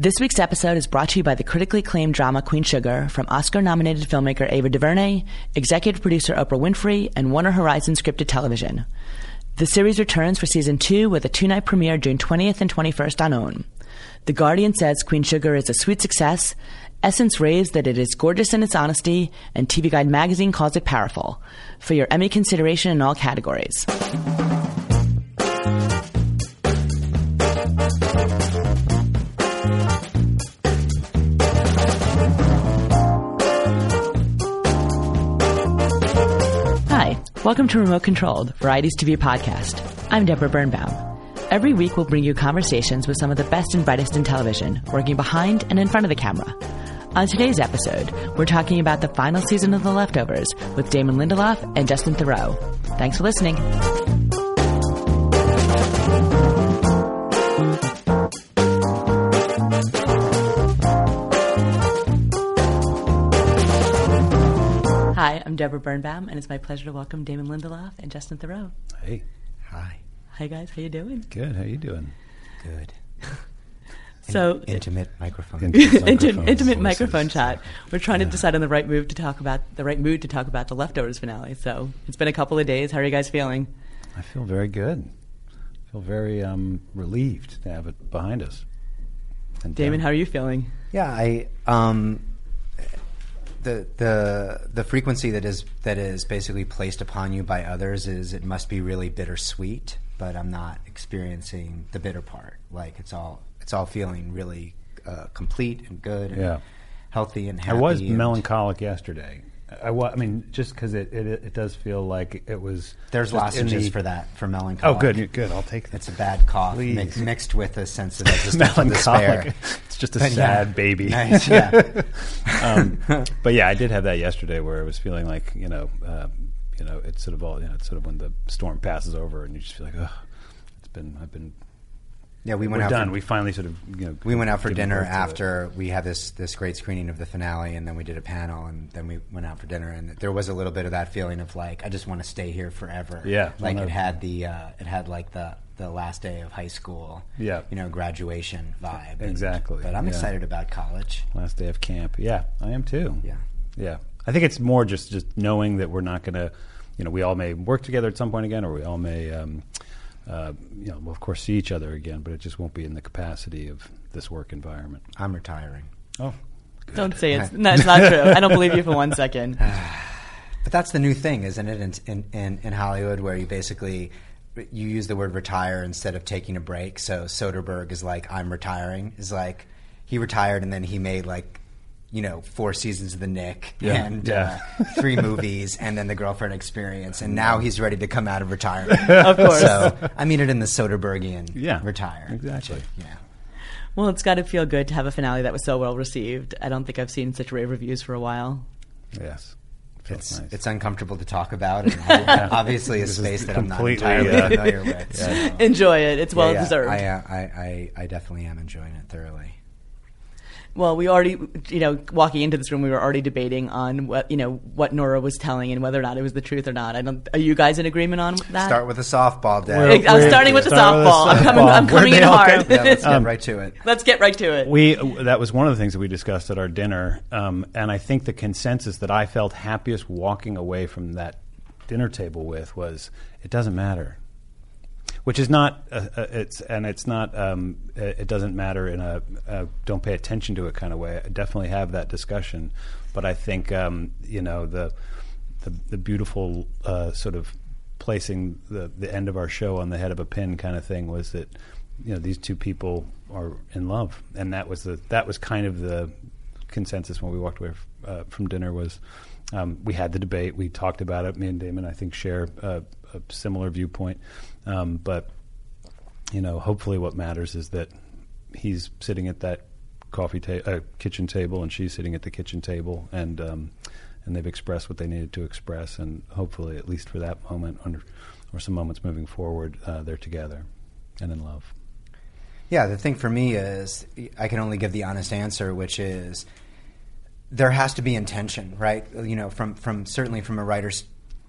This week's episode is brought to you by the critically acclaimed drama Queen Sugar from Oscar-nominated filmmaker Ava DuVernay, executive producer Oprah Winfrey, and Warner Horizon Scripted Television. The series returns for season two with a two-night premiere June 20th and 21st on OWN. The Guardian says Queen Sugar is a sweet success. Essence raves that it is gorgeous in its honesty, and TV Guide magazine calls it powerful. For your Emmy consideration in all categories. Welcome to Remote Controlled, Variety's TV podcast. I'm Deborah Birnbaum. Every week we'll bring you conversations with some of the best and brightest in television, working behind and in front of the camera. On today's episode, we're talking about the final season of The Leftovers with Damon Lindelof and Justin Theroux. Thanks for listening. I'm Deborah Birnbaum, and it's my pleasure to welcome Damon Lindelof and Justin Theroux. Hey, Hi. Hi guys, how you doing? good. How you doing? Good. So Intimate microphone. Intimate Intimate, microphones, intimate voices. microphone chat. We're trying to decide on the right move to talk about the right mood to talk about the leftovers finale. So it's been a couple of days. How are you guys feeling? I feel very good. I feel very um, relieved to have it behind us. And, Damon, uh, how are you feeling? Yeah, I um the the the frequency that is that is basically placed upon you by others is it must be really bittersweet, but I'm not experiencing the bitter part. Like it's all it's all feeling really uh, complete and good and Yeah. healthy and happy. I was and melancholic yesterday. I, I mean, just because it, it it does feel like it was. There's lozenges the- for that for melancholy. Oh, good, good. I'll take that. It's a bad cough mix, mixed with a sense of existential despair. It's just a But yeah. sad baby. Nice, yeah. um, but yeah, I did have that yesterday where I was feeling like you know, uh, you know, it's sort of all you know, it's sort of when the storm passes over and you just feel like, oh, it's been, I've been, Yeah, we went we're out done. For, we finally sort of, you know, we went out for dinner it. after we had this this great screening of the finale, and then we did a panel, and then we went out for dinner, and there was a little bit of that feeling of like I just want to stay here forever. Yeah, like it had the uh, it had like the the last day of high school. Yeah. you know, graduation vibe. And- Exactly, but I'm yeah. excited about college. last day of camp. Yeah, I am too. Yeah. yeah. I think it's more just just knowing that we're not going to, you know, we all may work together at some point again, or we all may, um, uh, you know, we'll of course see each other again, but it just won't be in the capacity of this work environment. I'm retiring. Oh, Don't say it's, no, it's not true. I don't believe you for one second. But that's the new thing, isn't it? In, in, in, in Hollywood, where you basically you use the word retire instead of taking a break. So Soderbergh is like, "I'm retiring." Is like he retired and then he made like you know four seasons of The Knick Yeah, and yeah. Uh, three movies and then the Girlfriend Experience, and now he's ready to come out of retirement. Of course. So I mean it in the Soderberghian Yeah, retire. exactly. Yeah. Well, it's got to feel good to have a finale that was so well received. I don't think I've seen such rave reviews for a while. yes. It's nice. it's uncomfortable to talk about, and obviously a space that I'm not completely, entirely uh, familiar with. so- Enjoy it. It's well Yeah, yeah. deserved. I, uh, I, I, I definitely am enjoying it thoroughly. Well, we already, you know, walking into this room, we were already debating on what, you know, what Nora was telling and whether or not it was the truth or not. I don't. Are you guys in agreement on that? Start with a softball, Dad. We're- I'm starting with the Start with the softball. I'm coming. softball. I'm coming in hard. yeah, let's get Um, right to it. Let's get right to it. We that was one of the things that we discussed at our dinner, um, and I think the consensus that I felt happiest walking away from that dinner table with was it doesn't matter, which is not uh, uh, it's and it's not um, it, doesn't matter in a, a don't pay attention to it kind of way. I definitely have that discussion, but I think um, you know the the, the beautiful uh, sort of placing the the end of our show on the head of a pin kind of thing was that you know these two people are in love, and that was the that was kind of the consensus when we walked away f- uh, from dinner was um, we had the debate, we talked about it. Me and Damon, I think, share a, a similar viewpoint, um, but you know, hopefully, what matters is that he's sitting at that coffee ta- uh, kitchen table, and she's sitting at the kitchen table, and um, and they've expressed what they needed to express, and hopefully, at least for that moment, under, or some moments moving forward, uh, they're together and in love. Yeah, the thing for me is I can only give the honest answer, which is there has to be intention, right? You know, from from certainly from a writer's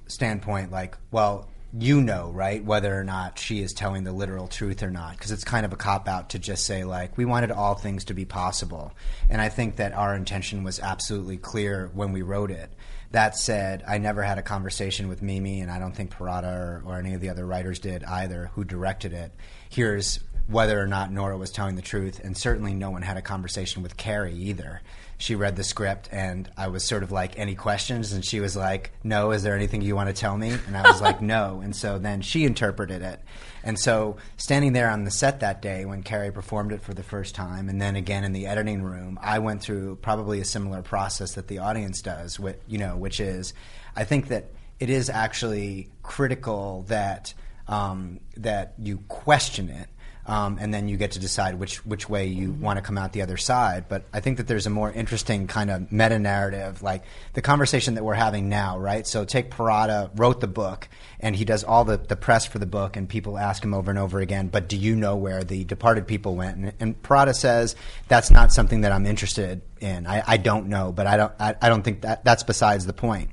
standpoint, like, well, you know, right, whether or not she is telling the literal truth or not, because it's kind of a cop out to just say like we wanted all things to be possible, and I think that our intention was absolutely clear when we wrote it. That said, I never had a conversation with Mimi, and I don't think Perrotta or, or any of the other writers did either who directed it. Here's whether or not Nora was telling the truth, and certainly no one had a conversation with Carrie either. She read the script, and I was sort of like, "Any questions?" And she was like, "No. Is there anything you want to tell me?" And I was like, "No." And so then she interpreted it, and so standing there on the set that day when Carrie performed it for the first time, and then again in the editing room, I went through probably a similar process that the audience does. You know, which is, I think that it is actually critical that um, that you question it um, and then you get to decide which which way you want to come out the other side. But I think that there's a more interesting kind of meta narrative, like the conversation that we're having now, right? So take Perrotta wrote the book, and he does all the, the press for the book, and people ask him over and over again, but do you know where the departed people went? And, and Perrotta says that's not something that I'm interested in. I, I don't know, but I don't I, I don't think that that's besides the point.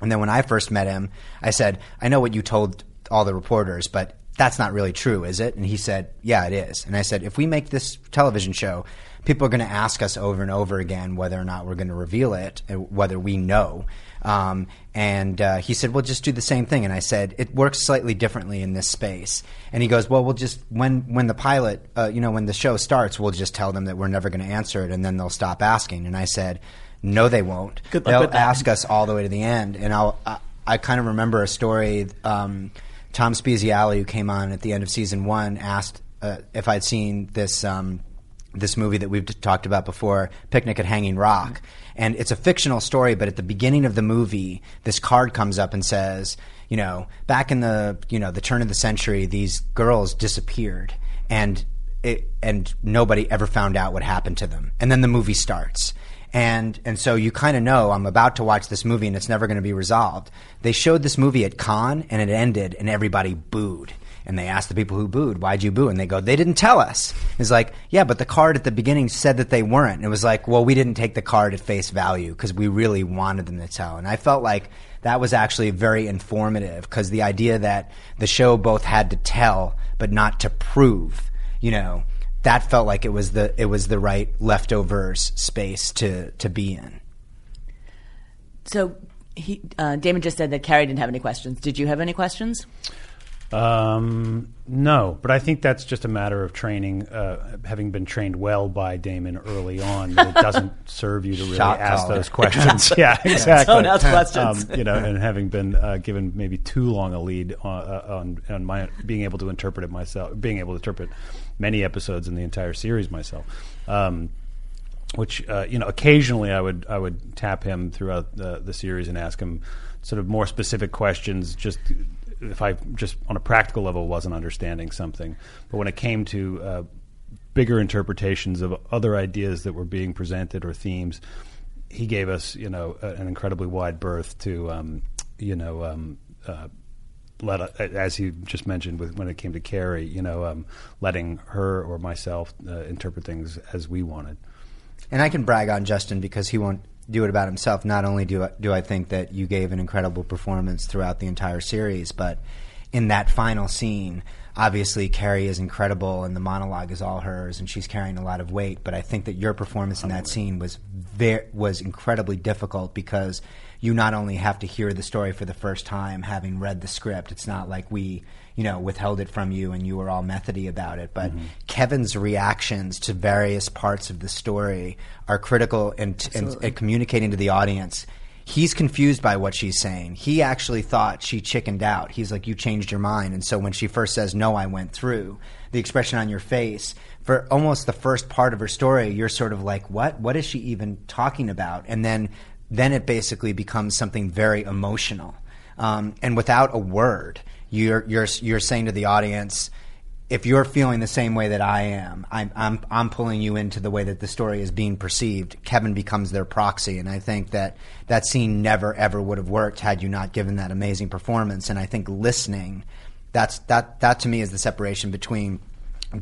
And then when I first met him, I said, I know what you told all the reporters, but that's not really true, is it? And he said, yeah, it is. And I said, if we make this television show, people are going to ask us over and over again whether or not we're going to reveal it, whether we know. Um, and uh, he said, "Well, just do the same thing." And I said, "It works slightly differently in this space." And he goes, "Well, we'll just when when the pilot, uh, you know, when the show starts, we'll just tell them that we're never going to answer it, and then they'll stop asking." And I said, "No, they won't. They'll ask us all the way to the end." And I'll, I, I kind of remember a story. Um, Tom Spezialy, who came on at the end of season one, asked uh, if I'd seen this um, this movie that we've talked about before, Picnic at Hanging Rock, and it's a fictional story. But at the beginning of the movie, this card comes up and says, you know, back in the you know the turn of the century, these girls disappeared, and it, and nobody ever found out what happened to them. And then the movie starts and and so you kind of know I'm about to watch this movie and it's never going to be resolved. They showed this movie at Cannes and it ended and everybody booed. And they asked the people who booed, "Why'd you boo?" And they go, "They didn't tell us." It's like, yeah, but the card at the beginning said that they weren't. And it was like, well, we didn't take the card at face value because we really wanted them to tell. And I felt like that was actually very informative because the idea that the show both had to tell but not to prove, you know, that felt like it was the it was the right leftovers space to to be in. So he, uh, Damon just said that Carrie didn't have any questions. Did you have any questions? Um, no, but I think that's just a matter of training, uh, having been trained well by Damon early on. That it doesn't serve you to really Shot ask those questions. yeah, exactly. Don't ask questions. Um, you know, and having been uh, given maybe too long a lead on, uh, on on my being able to interpret it myself, being able to interpret many episodes in the entire series myself. Um, which uh, you know, occasionally I would I would tap him throughout the, the series and ask him sort of more specific questions, just if I just on a practical level wasn't understanding something. But when it came to uh, bigger interpretations of other ideas that were being presented or themes, he gave us you know an incredibly wide berth to um, you know. Um, uh, let uh, as you just mentioned with when it came to Carrie, you know, um, letting her or myself uh, interpret things as we wanted. And I can brag on Justin because he won't do it about himself. Not only do I, do I think that you gave an incredible performance throughout the entire series, but in that final scene, obviously Carrie is incredible and the monologue is all hers and she's carrying a lot of weight. But I think that your performance in that scene was very, was incredibly difficult because you not only have to hear the story for the first time, having read the script. It's not like we you know, withheld it from you and you were all methody about it. But Mm-hmm. Kevin's reactions to various parts of the story are critical in, in, in communicating to the audience. He's confused by what she's saying. He actually thought she chickened out. He's like, You changed your mind. And so when she first says, No, I went through, the expression on your face, for almost the first part of her story, you're sort of like, What? What is she even talking about? And then, then it basically becomes something very emotional. Um, and without a word, you're you're you're saying to the audience, if you're feeling the same way that I am, I'm, I'm I'm pulling you into the way that the story is being perceived. Kevin becomes their proxy, and I think that that scene never ever would have worked had you not given that amazing performance. And I think listening, that's that that to me is the separation between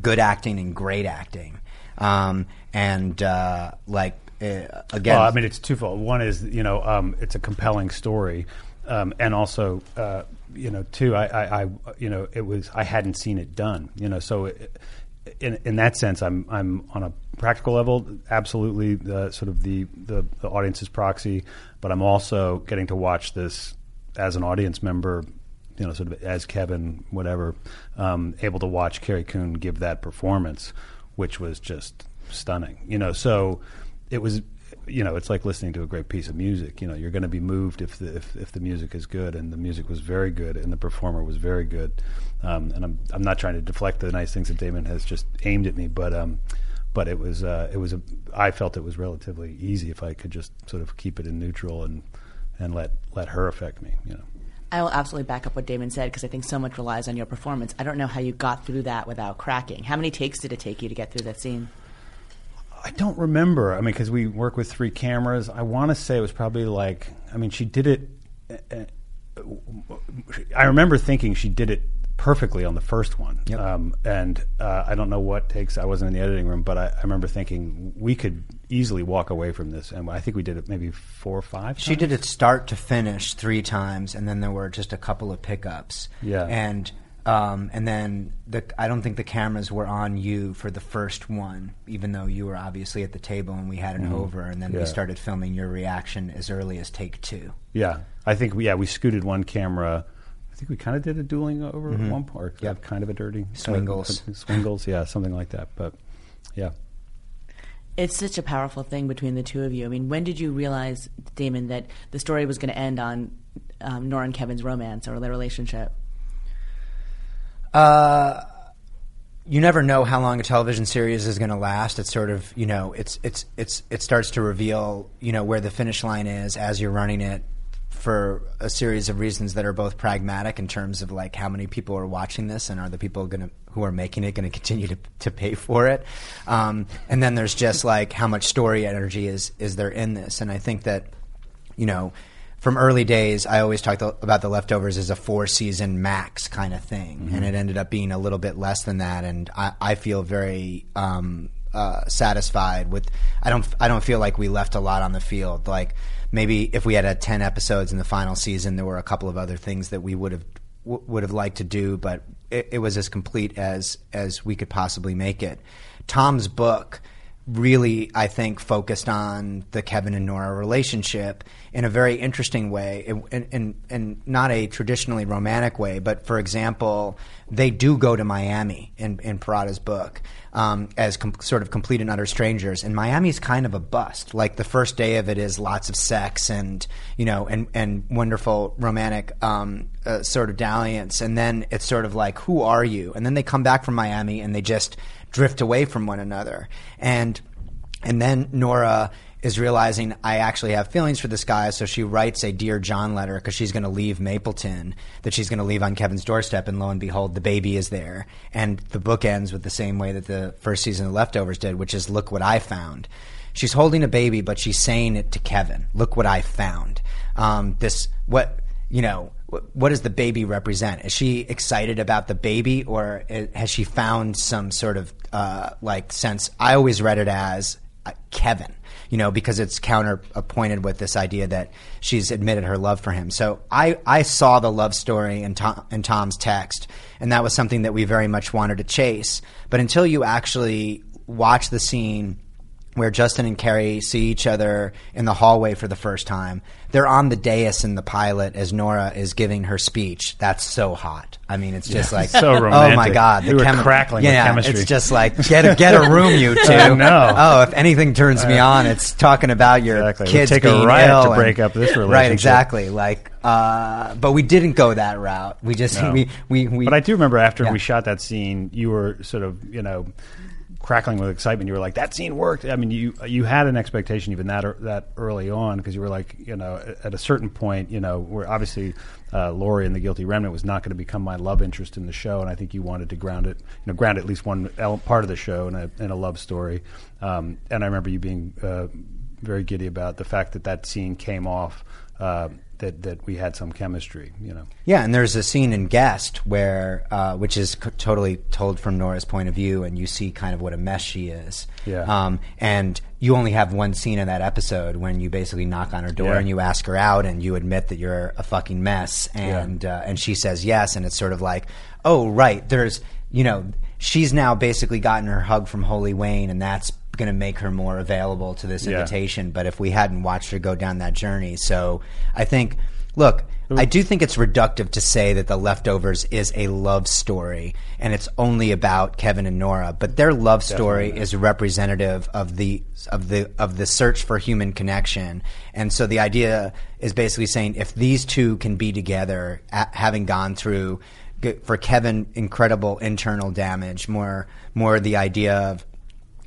good acting and great acting. Um, and uh, like uh, again, Well, I mean, it's twofold. One is, you know, um, it's a compelling story, um, and also, uh, you know, too, I, I, you know, it was I hadn't seen it done, you know, so it, in in that sense, I'm I'm on a practical level, absolutely the sort of the the, the audience's proxy, but I'm also getting to watch this as an audience member. You know, sort of as Kevin, whatever, um, able to watch Carrie Coon give that performance, which was just stunning. You know, so it was you know it's like listening to a great piece of music you know you're going to be moved if the if, if the music is good and the music was very good and the performer was very good um, and I'm I'm not trying to deflect the nice things that Damon has just aimed at me but um but it was uh, it was a I felt it was relatively easy if I could just sort of keep it in neutral and and let let her affect me you know I will absolutely back up what Damon said because I think so much relies on your performance. I don't know how you got through that without cracking. How many takes did it take you to get through that scene? I don't remember. I mean, because we work with three cameras. I want to say it was probably like. I mean, she did it. uh, I remember thinking she did it perfectly on the first one, Yep. um, and uh, I don't know what takes. I wasn't in the editing room, but I, I remember thinking we could easily walk away from this, and I think we did it maybe four or five. She did it start to finish three times, and then there were just a couple of pickups. Yeah. and um, and then the I don't think the cameras were on you for the first one, even though you were obviously at the table and we had an over, and then Mm-hmm. Yeah. we started filming your reaction as early as take two. Yeah, I think we, yeah we scooted one camera. I think we kind of did a dueling over at one part. Mm-hmm. Kind of a dirty Swingles. uh, swingles, yeah, something like that. But yeah. It's such a powerful thing between the two of you. I mean, when did you realize, Damon, that the story was going to end on um, Nora and Kevin's romance or their relationship? Uh, you never know how long a television series is going to last. It's sort of you know it's it's it's it starts to reveal you know where the finish line is as you're running it for a series of reasons that are both pragmatic in terms of like how many people are watching this and are the people going to who are making it going to continue to to pay for it, um, and then there's just like how much story energy is is there in this, and I think that you know, from early days, I always talked about the leftovers as a four season max kind of thing, and it ended up being a little bit less than that. And I, I feel very um, uh, satisfied with. I don't. I don't feel like we left a lot on the field. Like maybe if we had had ten episodes in the final season, there were a couple of other things that we would have w- would have liked to do, but it, it was as complete as as we could possibly make it. Tom's book really, I think, focused on the Kevin and Nora relationship in a very interesting way, in, in not a traditionally romantic way. But for example, they do go to Miami in, in Perrotta's book um, as com- sort of complete and utter strangers, and Miami's kind of a bust. Like the first day of it is lots of sex and you know and and wonderful romantic um, uh, sort of dalliance, and then it's sort of like, who are you? And then they come back from Miami and they just drift away from one another. And and then Nora is realizing I actually have feelings for this guy, so she writes a dear John letter because she's going to leave Mapleton, that she's going to leave on Kevin's doorstep, and lo and behold, the baby is there. And the book ends with the same way that the first season of Leftovers did, which is look what I found. She's holding a baby, but she's saying it to Kevin. Look what I found. Um, this what you know what does the baby represent? Is she excited about the baby, or has she found some sort of uh, like sense? I always read it as uh, Kevin, you know, because it's counterpointed with this idea that she's admitted her love for him. So I, I saw the love story in, Tom, in Tom's text, and that was something that we very much wanted to chase. But until you actually watch the scene where Justin and Carrie see each other in the hallway for the first time. They're on the dais in the pilot as Nora is giving her speech. That's so hot. I mean, it's just like So romantic. Oh my god, We were chemi- crackling yeah, chemistry. It's just like get a get a room, you two. Know. Oh, if anything turns me on, it's talking about your Exactly. Kids take a being riot ill to and- break up this relationship. Right, exactly. Like, uh, but we didn't go that route. We just No. we, we we. But I do remember after Yeah. we shot that scene, you were sort of, you know, crackling with excitement. You were like, "That scene worked." I mean, you you had an expectation even that that early on because you were like, you know, at- a certain point, you know, where obviously uh, Laurie and the Guilty Remnant was not going to become my love interest in the show, and I think you wanted to ground it, you know, ground at least one part of the show in a in a love story. Um, and I remember you being uh, very giddy about the fact that that scene came off. Uh, that, that we had some chemistry, you know. Yeah, and there's a scene in Guest where, uh, which is c- totally told from Nora's point of view, and you see kind of what a mess she is. Yeah. Um, and you only have one scene in that episode when you basically knock on her door Yeah. and you ask her out, and you admit that you're a fucking mess, and uh, and she says yes, and it's sort of like, oh right, there's you know, she's now basically gotten her hug from Holy Wayne, and that's going to make her more available to this Yeah. invitation. But if we hadn't watched her go down that journey, so I think, look, I do think it's reductive to say that The Leftovers is a love story and it's only about Kevin and Nora, but their love story is representative of the of the of the search for human connection. And so the idea is basically saying if these two can be together, a- having gone through for Kevin incredible internal damage, more more the idea of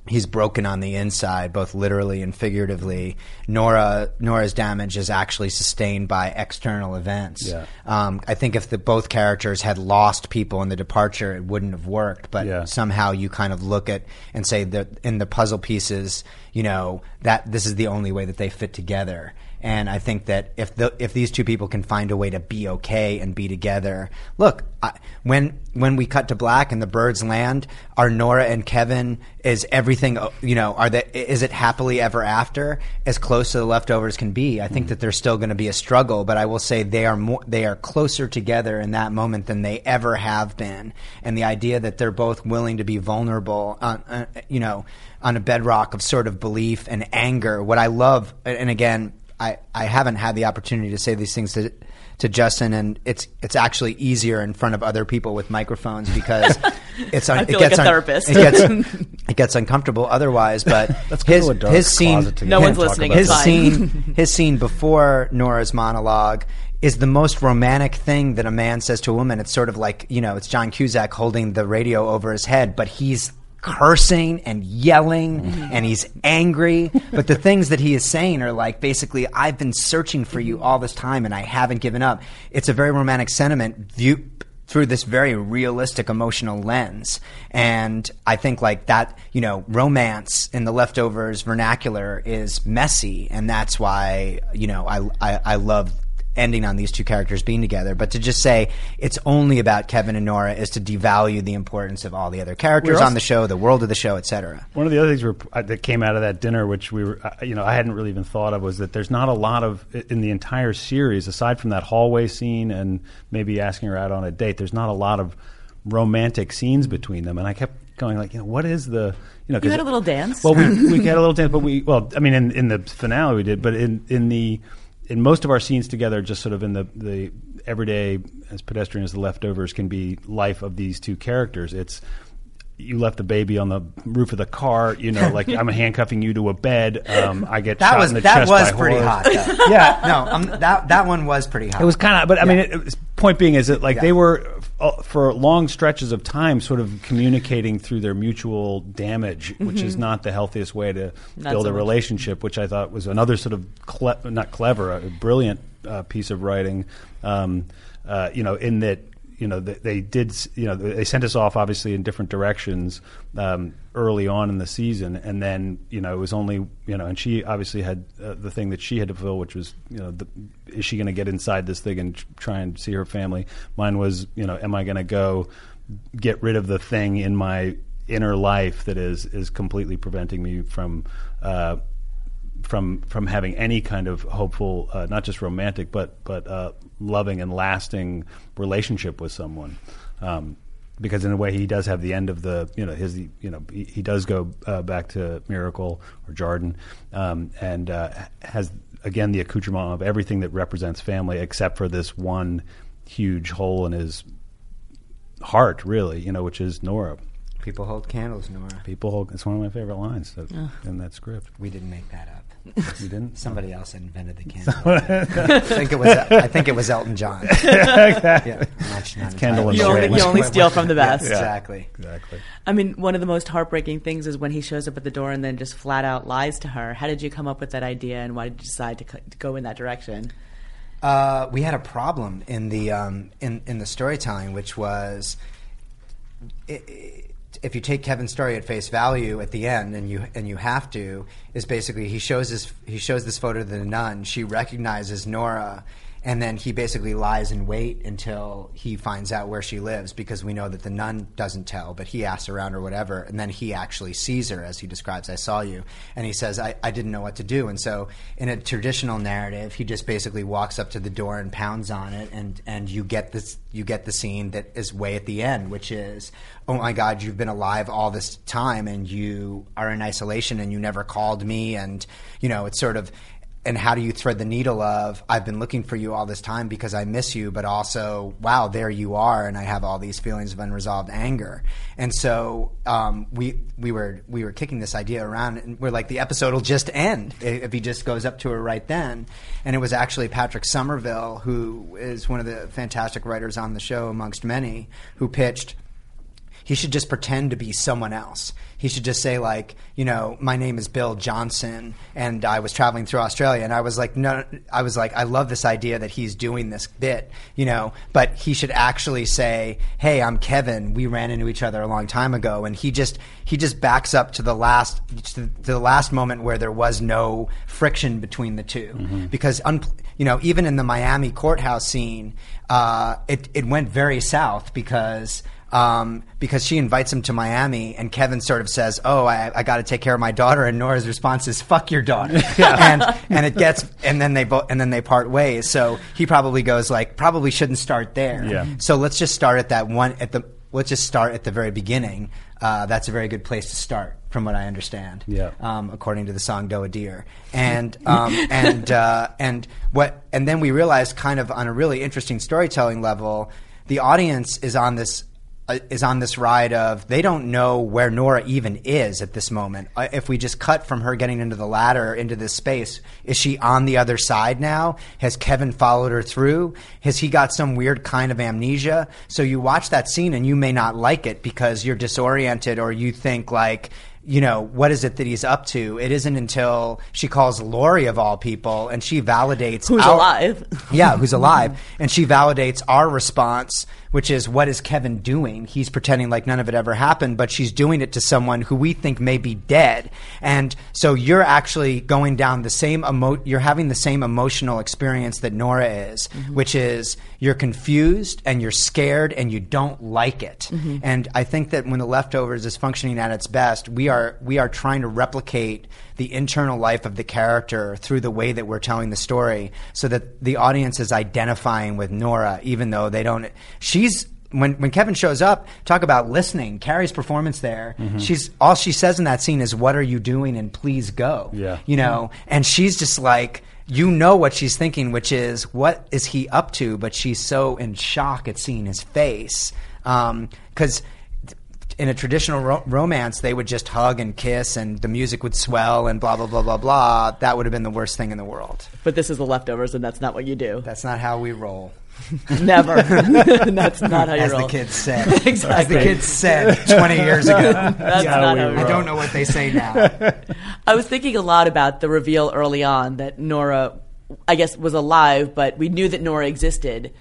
he's broken on the inside, both literally and figuratively. Nora Nora's damage is actually sustained by external events. Yeah. Um, I think if the both characters had lost people in the departure, it wouldn't have worked. But Yeah. somehow you kind of look at and say that in the puzzle pieces, you know that this is the only way that they fit together. And I think that if the, if these two people can find a way to be okay and be together, look, I, when when we cut to black and the birds land, are Nora and Kevin is everything uh, you know? Are they is it happily ever after as close to the leftovers can be? I think that there's still going to be a struggle, but I will say they are more they are closer together in that moment than they ever have been. And the idea that they're both willing to be vulnerable, on, uh, you know, on a bedrock of sort of belief and anger. What I love, and again. I, I haven't had the opportunity to say these things to to Justin, and it's it's actually easier in front of other people with microphones because it's un- I feel it gets like a un- therapist. it gets it gets uncomfortable otherwise. But Let's his to his scene closet No one's listening, his it's scene his scene before Nora's monologue is the most romantic thing that a man says to a woman. It's sort of like you know, it's John Cusack holding the radio over his head, but he's cursing and yelling mm-hmm. and he's angry. But the things that he is saying are like basically i've been searching for you all this time and i haven't given up. It's a very romantic sentiment view through this very realistic emotional lens. And i think like that you know romance in the leftovers vernacular is messy. And that's why you know i i, I love ending on these two characters being together but to just say it's only about kevin and nora is to devalue the importance of all the other characters We're on the show the world of the show etc One of the other things we're, uh, that came out of that dinner, which we were, uh, you know, I hadn't really even thought of, was that there's not a lot of in the entire series, aside from that hallway scene and maybe asking her out on a date. There's not a lot of romantic scenes between them, and I kept going like, you know, what is the, you know, 'cause You had a little dance. Well, we we had a little dance, but we, well, I mean, in in the finale we did, but in in the in most of our scenes together, just sort of in the the everyday, as pedestrian as the leftovers can be, life of these two characters. It's you left the baby on the roof of the car. You know, like I'm handcuffing you to a bed. Um, I get that shot was in the chest. that was by pretty horse. hot though. Yeah, no um, that that one was pretty hot it was kind of, but I mean, it, it was- point being is that like Yeah. they were for long stretches of time sort of communicating through their mutual damage, which is not the healthiest way to Not build so a much. relationship. Which I thought was another sort of cle- not clever, a brilliant uh, piece of writing. Um, uh, you know, in that you know they, they did you know they sent us off obviously in different directions um, early on in the season, and then you know it was only you know, and she obviously had uh, the thing that she had to fill, which was you know, the, is she going to get inside this thing and try and see her family? Mine was you know, am I going to go get rid of the thing in my inner life that is is completely preventing me from. Uh, from from having any kind of hopeful, uh, not just romantic, but but uh, loving and lasting relationship with someone. Um, because in a way, he does have the end of the you know his you know he, he does go uh, back to Miracle or Jarden, um, and uh, has again the accoutrement of everything that represents family, except for this one huge hole in his heart, really, you know, which is Nora. people hold candles nora People, hold, it's one of my favorite lines that, in that script. we didn't make that up You didn't? Somebody else invented the candle. I think it was. I think it was Elton John. yeah, not, not candle entirely in You only, you only steal from the Yeah, best. exactly. Exactly. I mean, one of the most heartbreaking things is when he shows up at the door and then just flat out lies to her. How did you come up with that idea, and why did you decide to, co- to go in that direction? Uh, we had a problem in the um, in in the storytelling, which was i i if you take Kevin's story at face value at the end, and you and you have to, is basically he shows this he shows this photo to the nun. She recognizes Nora. And then he basically lies in wait until he finds out where she lives because we know that the nun doesn't tell, but he asks around or whatever. And then he actually sees her as he describes, I saw you. And he says, I, I didn't know what to do. And so in a traditional narrative, he just basically walks up to the door and pounds on it. And, and you get this, you get the scene that is way at the end, which is, oh my God, you've been alive all this time and you are in isolation and you never called me. And, you know, it's sort of, and how do you thread the needle of I've been looking for you all this time because I miss you, but also wow, there you are, and I have all these feelings of unresolved anger. And so um, we we were we were kicking this idea around, and we're like, the episode will just end if he just goes up to her right then. And it was actually Patrick Somerville, who is one of the fantastic writers on the show amongst many, who pitched he should just pretend to be someone else. He should just say like, you know, my name is Bill Johnson, and I was traveling through Australia, and I was like, no, I was like, I love this idea that he's doing this bit, you know, but he should actually say, hey, I'm Kevin. We ran into each other a long time ago, and he just he just backs up to the last to the last moment where there was no friction between the 2 because un, you know even in the Miami courthouse scene, uh, it it went very south because um, because she invites him to Miami, and Kevin sort of says, "Oh, I, I got to take care of my daughter," and Nora's response is, "Fuck your daughter," and and it gets, and then they both, and then they part ways. So he probably goes like, probably shouldn't start there. Yeah. So let's just start at that one at the. Let's just start at the very beginning. Uh, that's a very good place to start, from what I understand. Yeah. Um, according to the song "Doe a Deer," and um, and uh, and what, and then we realized, kind of on a really interesting storytelling level, the audience is on this is on this ride of they don't know where Nora even is at this moment. Uh, if we just cut from her getting into the ladder into this space, is she on the other side now? Has Kevin followed her through? Has he got some weird kind of amnesia? So you watch that scene and you may not like it because you're disoriented or you think like you know, what is it that he's up to? It isn't until she calls Laurie of all people and she validates Who's our- alive? yeah, who's alive, and she validates our response, which is what is Kevin doing? He's pretending like none of it ever happened, but she's doing it to someone who we think may be dead, and so you're actually going down the same emo- you're having the same emotional experience that Nora is, mm-hmm. which is you're confused and you're scared and you don't like it, mm-hmm. and I think that when the leftovers is functioning at its best, we are we are trying to replicate the internal life of the character through the way that we're telling the story so that the audience is identifying with Nora even though they don't she's when when Kevin shows up talk about listening Carrie's performance there mm-hmm. she's all she says in that scene is what are you doing and please go Yeah. you know and she's just like you know what she's thinking which is what is he up to but she's so in shock at seeing his face um, because in a traditional ro- romance, they would just hug and kiss, and the music would swell, and blah blah blah blah blah. That would have been the worst thing in the world. But this is the leftovers, and that's not what you do. That's not how we roll, Never. that's not how you as roll. the kids said. As the kids said twenty years ago. That's Yeah, not how I roll. don't know what they say now. I was thinking a lot about the reveal early on that Nora, I guess, was alive, but we knew that Nora existed.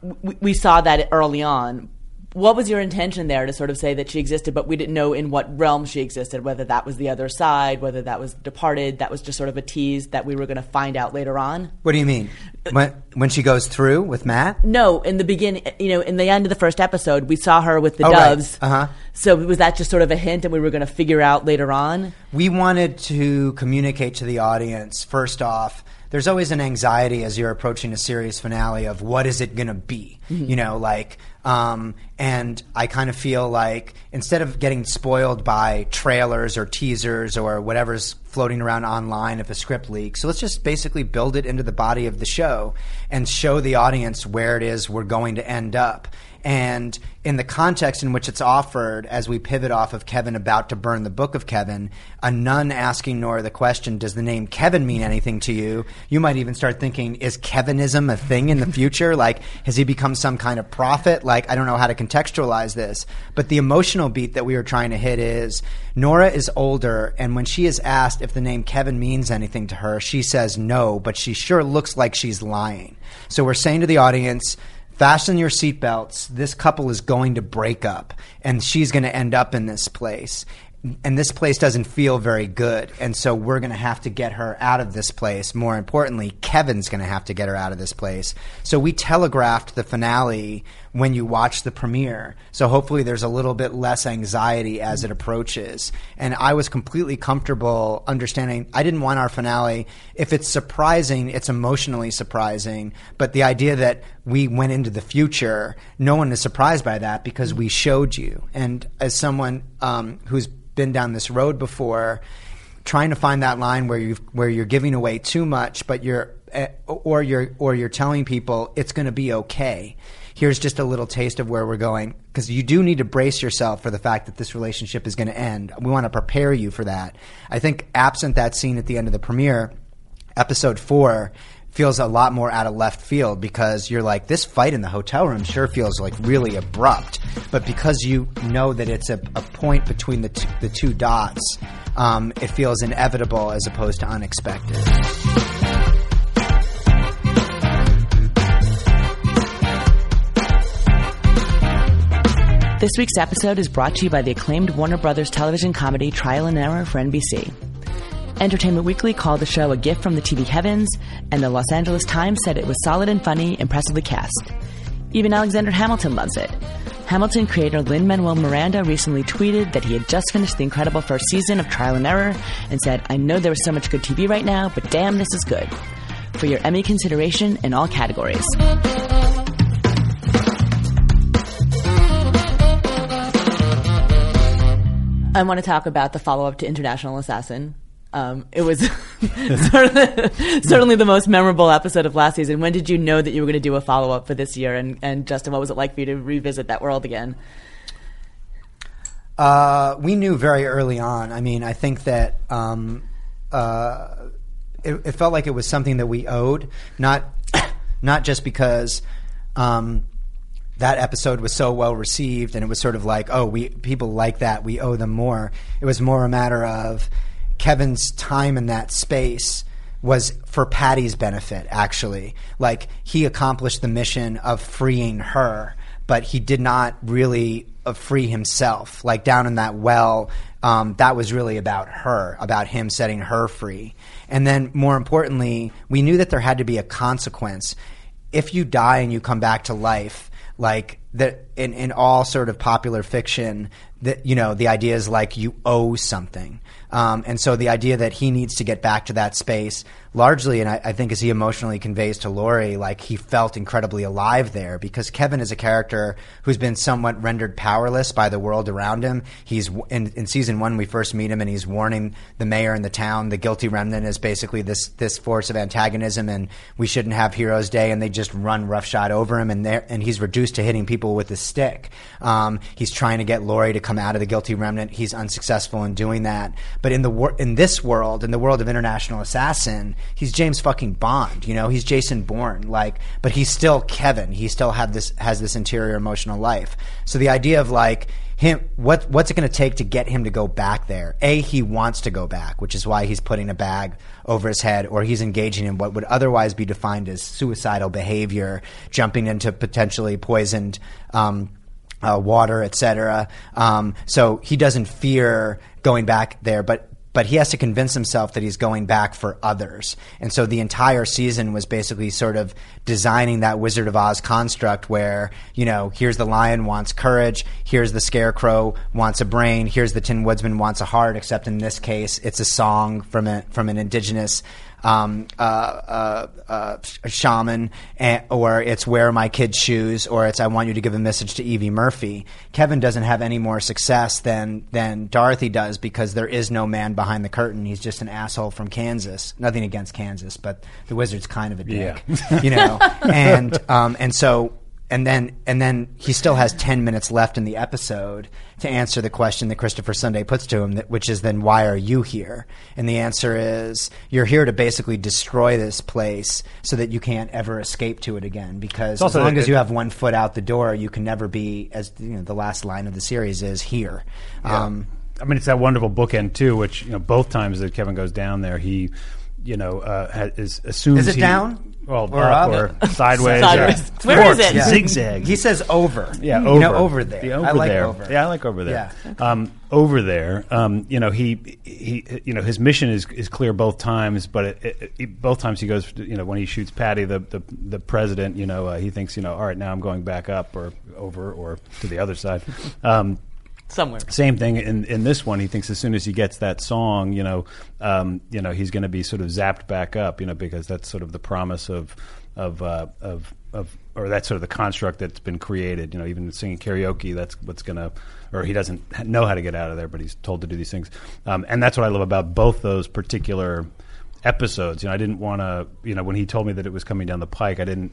We, we saw that early on. What was your intention there to sort of say that she existed, but we didn't know in what realm she existed, whether that was the other side, whether that was departed, that was just sort of a tease that we were going to find out later on? What do you mean? When when she goes through with Matt? No, in the beginning, you know, in the end of the first episode, we saw her with the Oh, right. doves. Uh-huh. So was that just sort of a hint, and we were going to figure out later on? we wanted to communicate to the audience first off there's always an anxiety as you're approaching a series finale of what is it going to be you know like um, and i kind of feel like instead of getting spoiled by trailers or teasers or whatever's floating around online if a script leaks so let's just basically build it into the body of the show and show the audience where it is we're going to end up And in the context in which it's offered, as we pivot off of Kevin about to burn the book of Kevin, a nun asking Nora the question, Does the name Kevin mean anything to you? You might even start thinking, Is Kevinism a thing in the future? Like, has he become some kind of prophet? Like, I don't know how to contextualize this. But the emotional beat that we were trying to hit is Nora is older, and when she is asked if the name Kevin means anything to her, she says no, but she sure looks like she's lying. So we're saying to the audience, fasten your seatbelts. This couple is going to break up, and she's going to end up in this place. And this place doesn't feel very good. And so we're going to have to get her out of this place. More importantly, Kevin's going to have to get her out of this place. So we telegraphed the finale when you watch the premiere. So hopefully there's a little bit less anxiety as it approaches. And I was completely comfortable understanding I didn't want our finale. If it's surprising, it's emotionally surprising. But the idea that we went into the future, no one is surprised by that because we showed you. And as someone um, who's been down this road before, trying to find that line where you where you're giving away too much, but you're eh, or you're or you're telling people it's going to be okay here's just a little taste of where we're going because you do need to brace yourself for the fact that this relationship is going to end. We want to prepare you for that. I think absent that scene at the end of the premiere, episode four feels a lot more out of left field because you're like this fight in the hotel room sure feels like really abrupt but because you know that it's a, a point between the, t- the two dots um, it feels inevitable as opposed to unexpected This week's episode is brought to you by the acclaimed Warner Brothers television comedy Trial and Error for NBC. Entertainment Weekly called the show a gift from the TV heavens, and the Los Angeles Times said it was solid and funny, impressively cast. Even Alexander Hamilton loves it. Hamilton creator Lin Manuel Miranda recently tweeted that he had just finished the incredible first season of Trial and Error and said, I know there is so much good TV right now, but damn, this is good. For your Emmy consideration in all categories. I want to talk about the follow up to International Assassin. Um, it was certainly, the most memorable episode of last season. When did you know that you were going to do a follow up for this year? And, and Justin, what was it like for you to revisit that world again? Uh, we knew very early on. I mean, I think that um, uh, it, it, felt like it was something that we owed, not not just because um, that episode was so well received and it was sort of like oh we people like that. We owe them more. It was more a matter of kevin's time in that space was for patty's benefit actually. Like he accomplished the mission of freeing her but he did not really uh, free himself. Like down in that well um, that was really about her about him setting her free. And then more importantly we knew that there had to be a consequence. If you die and you come back to life like that in, in all sort of popular fiction that you know the idea is like you owe something um, and so the idea that he needs to get back to that space largely, and I, I, think as he emotionally conveys to Laurie, like he felt incredibly alive there because Kevin is a character who's been somewhat rendered powerless by the world around him. He's in, in season one we first meet him and he's warning the mayor and the town. The guilty remnant is basically this this force of antagonism, and we shouldn't have Heroes Day, and they just run roughshod over him, and and he's reduced to hitting people with a stick. Um, he's trying to get Laurie to come out of the guilty remnant. He's unsuccessful in doing that. But in the wor- in this world, in the world of International Assassin, he's James fucking Bond. You know, he's Jason Bourne. Like, but he's still Kevin. He still have this has this interior emotional life. So the idea of like him, what what's it going to take to get him to go back there? A, he wants to go back, which is why he's putting a bag over his head, or he's engaging in what would otherwise be defined as suicidal behavior, jumping into potentially poisoned. Um, uh, water, etc. Um, so he doesn't fear going back there, but but he has to convince himself that he's going back for others. And so the entire season was basically sort of designing that Wizard of Oz construct where, you know, here's the lion wants courage, here's the scarecrow wants a brain, here's the Tin Woodsman wants a heart, except in this case it's a song from a, from an indigenous um, uh, uh, uh, shaman, and, or it's wear my kid's shoes, or it's I want you to give a message to Evie Murphy. Kevin doesn't have any more success than than Dorothy does because there is no man behind the curtain. He's just an asshole from Kansas. Nothing against Kansas, but the wizard's kind of a dick, yeah. you know. and um, and so and then and then he still has 10 minutes left in the episode to answer the question that Christopher Sunday puts to him that, which is then why are you here? And the answer is you're here to basically destroy this place so that you can't ever escape to it again because as long as you have one foot out the door you can never be as you know the last line of the series is here. Um, I mean, it's that wonderful bookend too, which you know both times that Kevin goes down there, he, you know, uh, is assumes Is it he- down? Well, Or up, up? or sideways, Sideways. or Where is it? Yeah. Zigzag. he says over Yeah, you over. know over there The over I like there. over Yeah, I like over there. Yeah. Um, over there, um, you know, he, he, you know, his mission is is clear both times, but it, it, it, both times he goes, you know, when he shoots Patty, the the, the president, you know, uh, he thinks, you know, all right, now I'm going back up or over or to the other side. Um, Somewhere. same thing in, in this one. He thinks as soon as he gets that song, you know, um, you know, he's going to be sort of zapped back up, you know, because that's sort of the promise of of uh, of of or that's sort of the construct that's been created. You know, even singing karaoke, that's what's going to, or he doesn't know how to get out of there, but he's told to do these things, um, and that's what I love about both those particular episodes. You know, I didn't want to, you know, when he told me that it was coming down the pike, I didn't.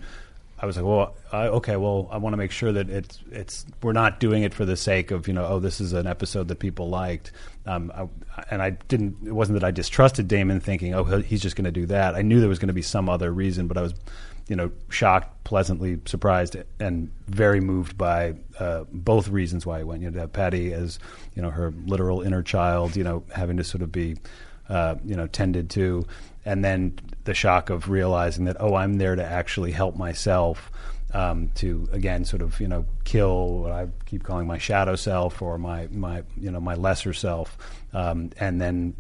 I was like, well, I, okay, well, I want to make sure that it's it's we're not doing it for the sake of you know, oh, this is an episode that people liked, um, I, and I didn't. It wasn't that I distrusted Damon, thinking, oh, he's just going to do that. I knew there was going to be some other reason, but I was, you know, shocked, pleasantly surprised, and very moved by uh, both reasons why he went. You know, to have Patti as you know her literal inner child, you know, having to sort of be uh, you know, tended to, and then the shock of realizing that oh, I'm there to actually help myself. Um, to again, sort of you know, kill what I keep calling my shadow self or my my you know my lesser self, um, and then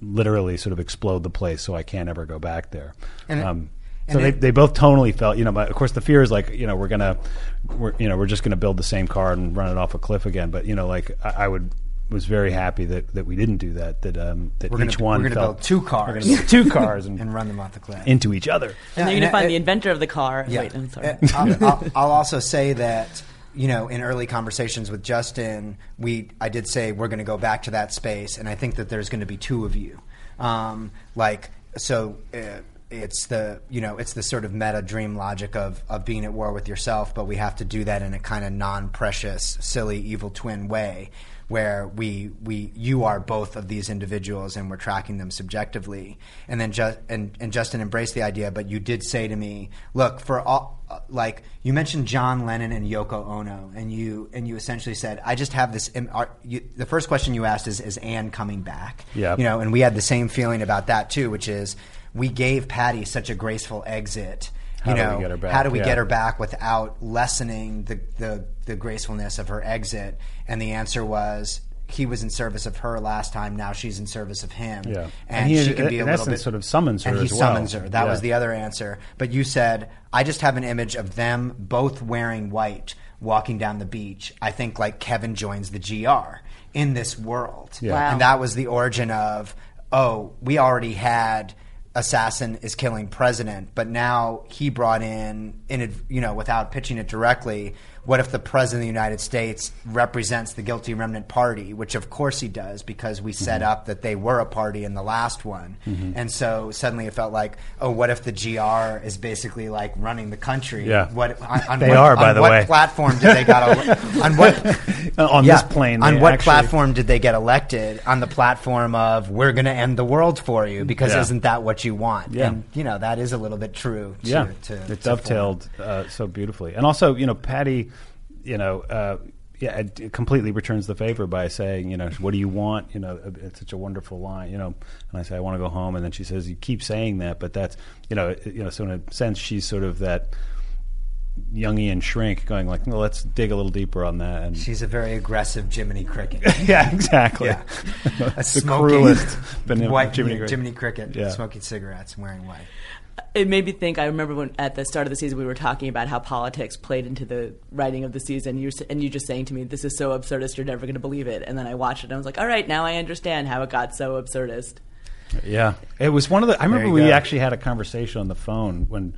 literally sort of explode the place so I can't ever go back there. And um, and so they, it- they both tonally felt, you know. But of course, the fear is like, you know, we're gonna, we're, you know, we're just gonna build the same car and run it off a cliff again. But you know, like I, I would was very happy that, that we didn't do that. That um, that We're gonna- each one we're gonna felt build two We're cars. build two cars and, and run them off the cliff into each other. And Yeah, then you're going to and find it- the inventor of the car. Yeah. Wait, I'm sorry. Uh, I'll, I'll, I'll also say that you know in early conversations with Justin, we I did say we're going to go back to that space, and I think that there's going to be two of you. Um, like so. Uh, it's the you know it's the sort of meta dream logic of of being at war with yourself, but we have to do that in a kind of non precious, silly, evil twin way, where we we you are both of these individuals and we're tracking them subjectively. And then just and and Justin embraced the idea, but you did say to me, look for all uh, like you mentioned John Lennon and Yoko Ono, and you and you essentially said, I just have this. Are, you, the first question you asked is, is Ann coming back? yeah You know, and we had the same feeling about that too, which is we gave Patti such a graceful exit. How you do we know, get her back? how do we Yeah. get her back without lessening the, the, the gracefulness of her exit? And the answer was he was in service of her last time. Now she's in service of him. Yeah. and, And he, she can be a in little bit sort of summons her And he as well. summons her. That Yeah. was the other answer. But you said I just have an image of them both wearing white walking down the beach. I think like Kevin joins the GR in this world. Yeah. Wow. And that was the origin of oh, we already had assassin is killing president, but now he brought in in you know without pitching it directly. What if the president of the United States represents the guilty remnant party, which of course he does because we set Mm-hmm. up that they were a party in the last one, and so suddenly it felt like, oh, what if the GR is basically like running the country? Yeah. what on, on They what, are, by on the what way. platform did they got ele- on what on yeah. this plane. On what actually- platform did they get elected? On the platform of we're going to end the world for you because Yeah. isn't that what you want? Yeah. And you know that is a little bit true. To, yeah, to, it to dovetailed uh, so beautifully, and also you know Patti, you know, uh, yeah, it, completely returns the favor by saying, you know, what do you want? You know, it's such a wonderful line, you know. And I say, I want to go home, and then she says, you keep saying that, but that's, you know, you know, so in a sense, she's sort of that Jungian shrink, going like, well, let's dig a little deeper on that, and She's a very aggressive Jiminy Cricket. yeah, exactly, Yeah. a the smoking cruelest white Jiminy Jiminy, Cricket. Cricket, Yeah. smoking cigarettes and wearing white. It made me think. I remember when at the start of the season we were talking about how politics played into the writing of the season. You and you just saying to me, "This is so absurdist, you're never going to believe it." And then I watched it, and I was like, "All right, now I understand how it got so absurdist." Yeah, it was one of the. I remember we go. actually had a conversation on the phone when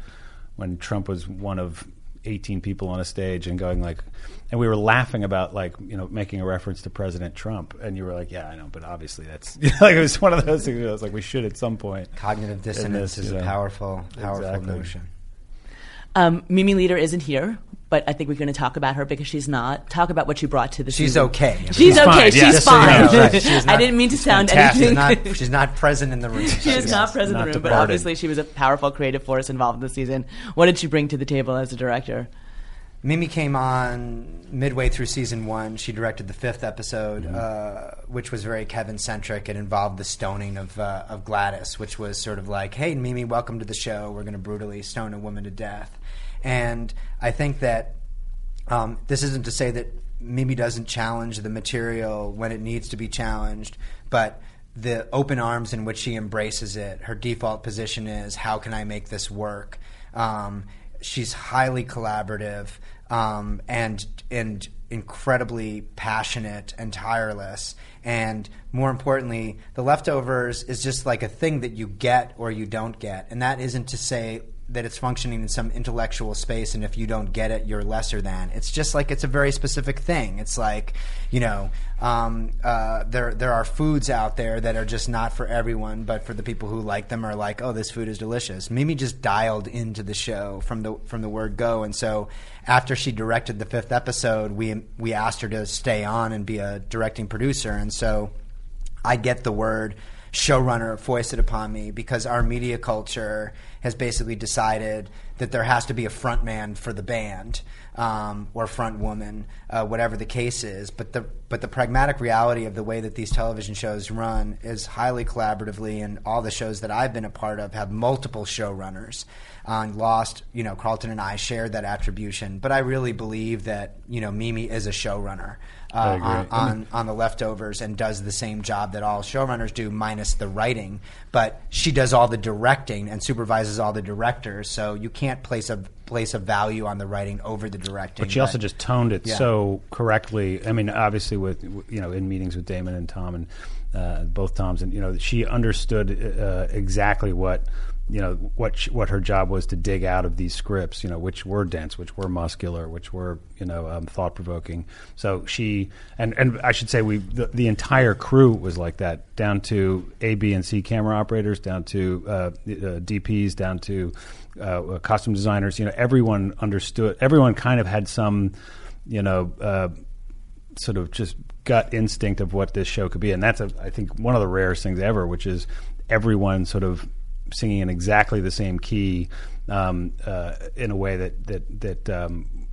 when Trump was one of eighteen people on a stage and going like, and we were laughing about like you know making a reference to President Trump, and you were like, yeah, I know, but obviously that's like it was one of those things. Where I was like, we should at some point. Cognitive dissonance this, is yeah. a powerful, powerful Exactly. notion. Um, Mimi Leder isn't here, but I think we're going to talk about her because she's not. Talk about what she brought to the She's season. okay. She's, She's okay. fine, She's yeah. Just so you fine. know, right. She's I didn't mean to sound Fantastic. anything. Not, she's not present in the room. she is not present not in the room, but obviously she was a powerful creative force involved in the season. What did she bring to the table as a director? Mimi came on midway through season one. She directed the fifth episode, uh, which was very Kevin centric. It involved the stoning of uh, of Gladys, which was sort of like, "Hey, Mimi, welcome to the show. We're going to brutally stone a woman to death." And I think that um, this isn't to say that Mimi doesn't challenge the material when it needs to be challenged, but the open arms in which she embraces it, her default position is, how can I make this work? Um, she's highly collaborative um, and and incredibly passionate and tireless. And more importantly, the leftovers is just like a thing that you get or you don't get, and that isn't to say that it's functioning in some intellectual space and if you don't get it you're lesser than. It's just like it's a very specific thing. It's like you know um, uh, there there are foods out there that are just not for everyone but for the people who like them are like oh this food is delicious. Mimi just dialed into the show from the from the word go and so after she directed the fifth episode we we asked her to stay on and be a directing producer and so I get the word showrunner foisted upon me because our media culture has basically decided that there has to be a front man for the band um, or front woman, uh, whatever the case is. But the but the pragmatic reality of the way that these television shows run is highly collaboratively, and all the shows that I've been a part of have multiple showrunners. On Lost, you know, Carlton and I shared that attribution, but I really believe that you know Mimi is a showrunner uh, on, on on the leftovers and does the same job that all showrunners do, minus the writing. But she does all the directing and supervises all the directors, so you can't place a place a value on the writing over the directing. But she also just toned it Yeah. so correctly. I mean, obviously, with you know, in meetings with Damon and Tom and uh, both Toms, and you know, she understood uh, exactly what you know what sh- what her job was to dig out of these scripts. You know, which were dense, which were muscular, which were you know um, thought provoking. So she and and I should say we the, the entire crew was like that, down to A, B, and C camera operators, down to uh, uh, DPs, down to uh, costume designers. You know, everyone understood. Everyone kind of had some, you know, uh, sort of just gut instinct of what this show could be, and that's a, I think one of the rarest things ever, which is everyone sort of singing in exactly the same key um, uh, in a way that that that. Um,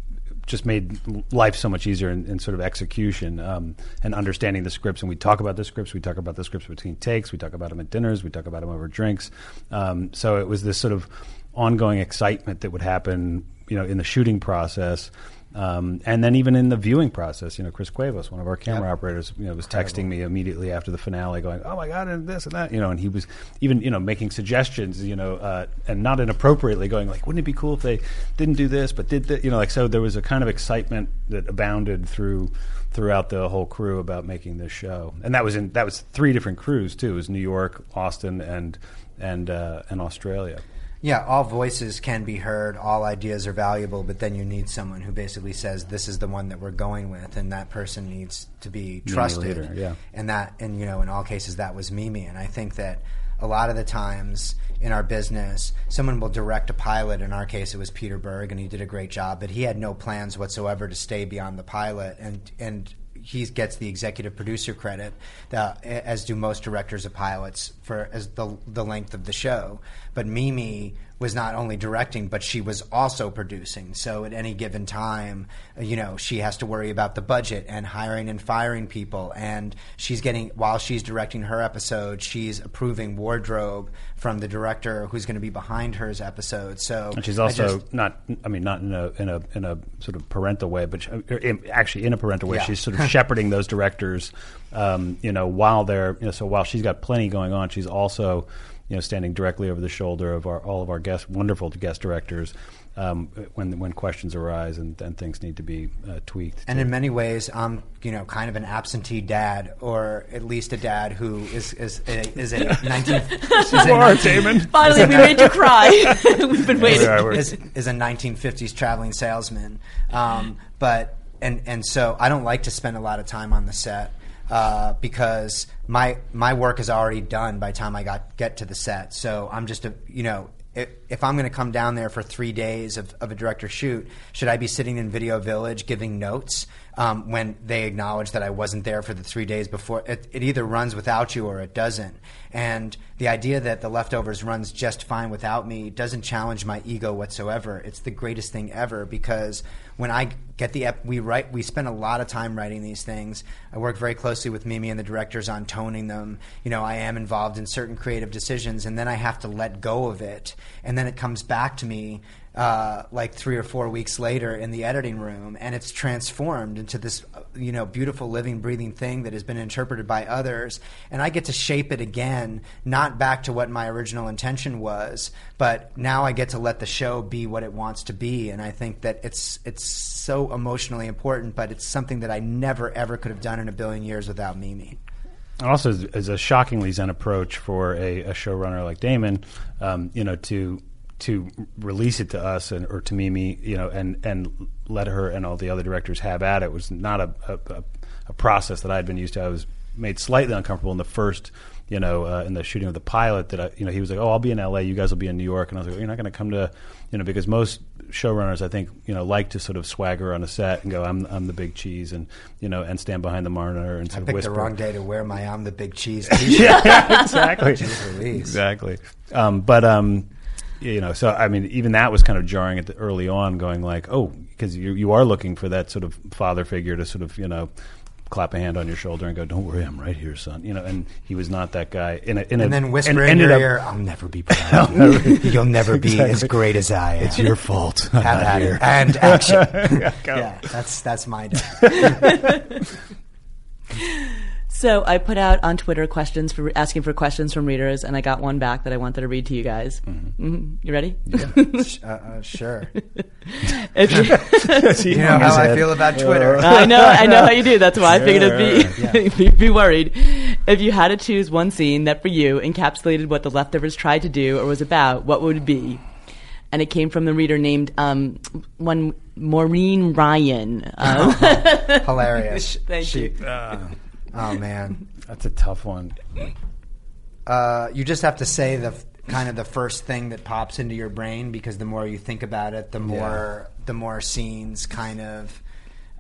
just made life so much easier in, in sort of execution um, and understanding the scripts. And we talk about the scripts. We talk about the scripts between takes. We talk about them at dinners. We talk about them over drinks. Um, so it was this sort of ongoing excitement that would happen, you know, in the shooting process. Um, and then even in the viewing process, you know, Chris Cuevas, one of our camera operators, you know, was texting me immediately after the finale, going, "Oh my god!" and this and that, you know, and he was even, you know, making suggestions, you know, uh, and not inappropriately, going like, "Wouldn't it be cool if they didn't do this, but did that?" You know, like so. There was a kind of excitement that abounded through throughout the whole crew about making this show, and that was in that was three different crews too. It was New York, Austin, and and uh, and Australia. Yeah, all voices can be heard, all ideas are valuable, but then you need someone who basically says this is the one that we're going with, and that person needs to be trusted. yeah. And that, and you know, in all cases, that was Mimi. And I think that a lot of the times in our business, someone will direct a pilot. In our case, it was Peter Berg, and he did a great job, but he had no plans whatsoever to stay beyond the pilot, and and he gets the executive producer credit, uh, as do most directors of pilots for as the the length of the show. But Mimi was not only directing, but she was also producing. So at any given time, you know, she has to worry about the budget and hiring and firing people. And she's getting while she's directing her episode, she's approving wardrobe from the director who's going to be behind her's episode. So And she's I also just- not. I mean, not in a in a in a sort of parental way, but she, er, in, actually in a parental way, Yeah. she's sort of shepherding those directors. Um, you know, while they're you know, so while she's got plenty going on, she's also you know standing directly over the shoulder of our, all of our guest wonderful guest directors um, when when questions arise and, and things need to be uh, tweaked. And in many ways, I'm you know kind of an absentee dad, or at least a dad who is is a, is a 19 is a 19 Finally, we made you cry. We've been waiting. are, we're- is, is a 1950s traveling salesman. Um, but and and so I don't like to spend a lot of time on the set uh, because my my work is already done by the time I got get to the set. So I'm just a you know. if, I'm going to come down there for three days of, of a director shoot, should I be sitting in Video Village giving notes um, when they acknowledge that I wasn't there for the three days before? It, it either runs without you or it doesn't. And the idea that the leftovers runs just fine without me doesn't challenge my ego whatsoever. It's the greatest thing ever because when I get the ep- we write we spend a lot of time writing these things. I work very closely with Mimi and the directors on toning them. You know, I am involved in certain creative decisions, and then I have to let go of it, and then it comes back to me uh, like three or four weeks later in the editing room, and it's transformed into this, uh, you know, beautiful living, breathing thing that has been interpreted by others, and I get to shape it again, not back to what my original intention was, but now I get to let the show be what it wants to be, and I think that it's it's so emotionally important, but it's something that I never ever could have done in a billion years without Mimi. Also, as a shockingly zen approach for a, a showrunner like Damon, um, you know, to to release it to us and or to Mimi, you know, and and let her and all the other directors have at it was not a a, a process that I had been used to. I was made slightly uncomfortable in the first, you know, uh, in the shooting of the pilot. That I, you know, he was like, "Oh, I'll be in L.A. You guys will be in New York," and I was like, well, "You're not going to come to." You know, because most showrunners, I think, you know, like to sort of swagger on a set and go, "I'm I'm the big cheese," and you know, and stand behind the monitor and sort I of picked whisper. the wrong day to wear my "I'm the big cheese" yeah, exactly. Exactly. Um, but um, you know, so I mean, even that was kind of jarring at the early on, going like, oh, because you you are looking for that sort of father figure to sort of you know. Clap a hand on your shoulder and go, "Don't worry, I'm right here, son." You know, and he was not that guy. In a, in a, and then whisper and in your up- ear, "I'll never be proud of you. You'll never be as great as I am." It's your fault. I'm Have at here. it. And action. Go. yeah, that's that's my day. So I put out on Twitter questions for asking for questions from readers, and I got one back that I wanted to read to you guys. hmm You ready? Sh- uh, uh, sure. If you- You know how I feel about Twitter. I know, I know how you do. That's why I figured it'd be, be be worried. If you had to choose one scene that for you encapsulated what the leftovers tried to do or was about, what would it be? And it came from the reader named um, one Maureen Ryan. Um, Hilarious. Thank She- you. Oh man. That's a tough one. Uh, you just have to say the kind of the first thing that pops into your brain because the more you think about it, the more the more scenes kind of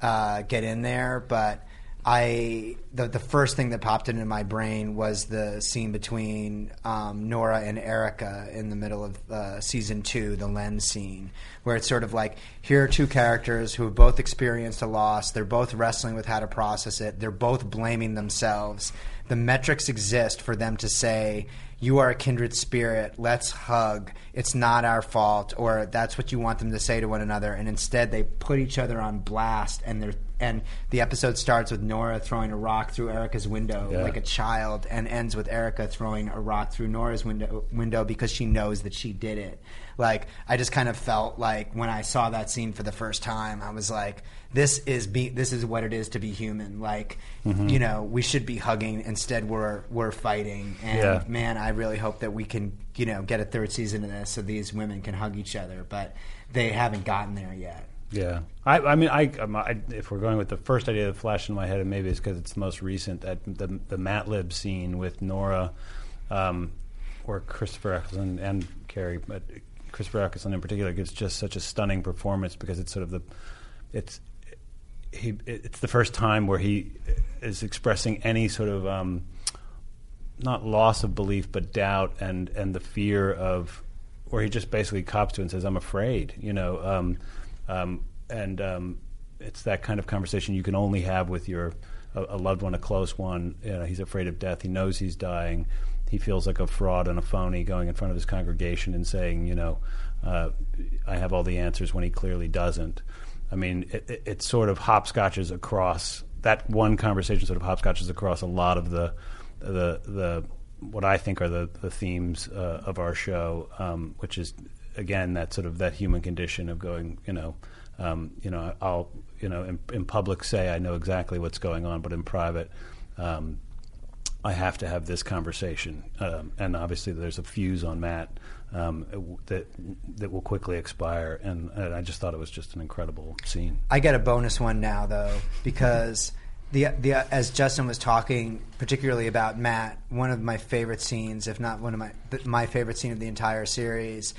uh, get in there. But I the the first thing that popped into my brain was the scene between um, Nora and Erika in the middle of uh, season two, the lens scene, where it's sort of like here are two characters who have both experienced a loss. They're both wrestling with how to process it. They're both blaming themselves. The metrics exist for them to say, "You are a kindred spirit. Let's hug. It's not our fault," or that's what you want them to say to one another. And instead, they put each other on blast, and they're and the episode starts with Nora throwing a rock through Erika's window Yeah. like a child, and ends with Erica throwing a rock through Nora's window window because she knows that she did it. Like I just kind of felt like when I saw that scene for the first time, I was like, "This is be this is what it is to be human." Like, mm-hmm. you know, we should be hugging instead we're we're fighting. And Yeah. man, I really hope that we can you know get a third season of this so these women can hug each other, but they haven't gotten there yet. Yeah, I, I mean, I, um, I, if we're going with the first idea that flashed in my head, and maybe it's because it's the most recent, that the the Matlib scene with Nora, um, or Christopher Eccleston and Carrie, but Christopher Eccleston in particular gives just such a stunning performance because it's sort of the, it's he, it's the first time where he is expressing any sort of um, not loss of belief, but doubt and and the fear of, where he just basically cops to and says, "I'm afraid," you know, um, um, and um, it's that kind of conversation you can only have with your a, a loved one, a close one. You know, he's afraid of death. He knows he's dying. He feels like a fraud and a phony going in front of his congregation and saying, you know, uh, I have all the answers when he clearly doesn't. I mean, it, it, it sort of hopscotches across that one conversation. Sort of hopscotches across a lot of the the the what I think are the the themes uh, of our show, um, which is again that sort of that human condition of going, you know, um, you know, I'll you know in, in public say I know exactly what's going on, but in private. Um, I have to have this conversation, um, and obviously there's a fuse on Matt um, that that will quickly expire, and, and I just thought it was just an incredible scene. I get a bonus one now though because the the as Justin was talking, particularly about Matt, one of my favorite scenes, if not one of my my favorite scene of the entire series,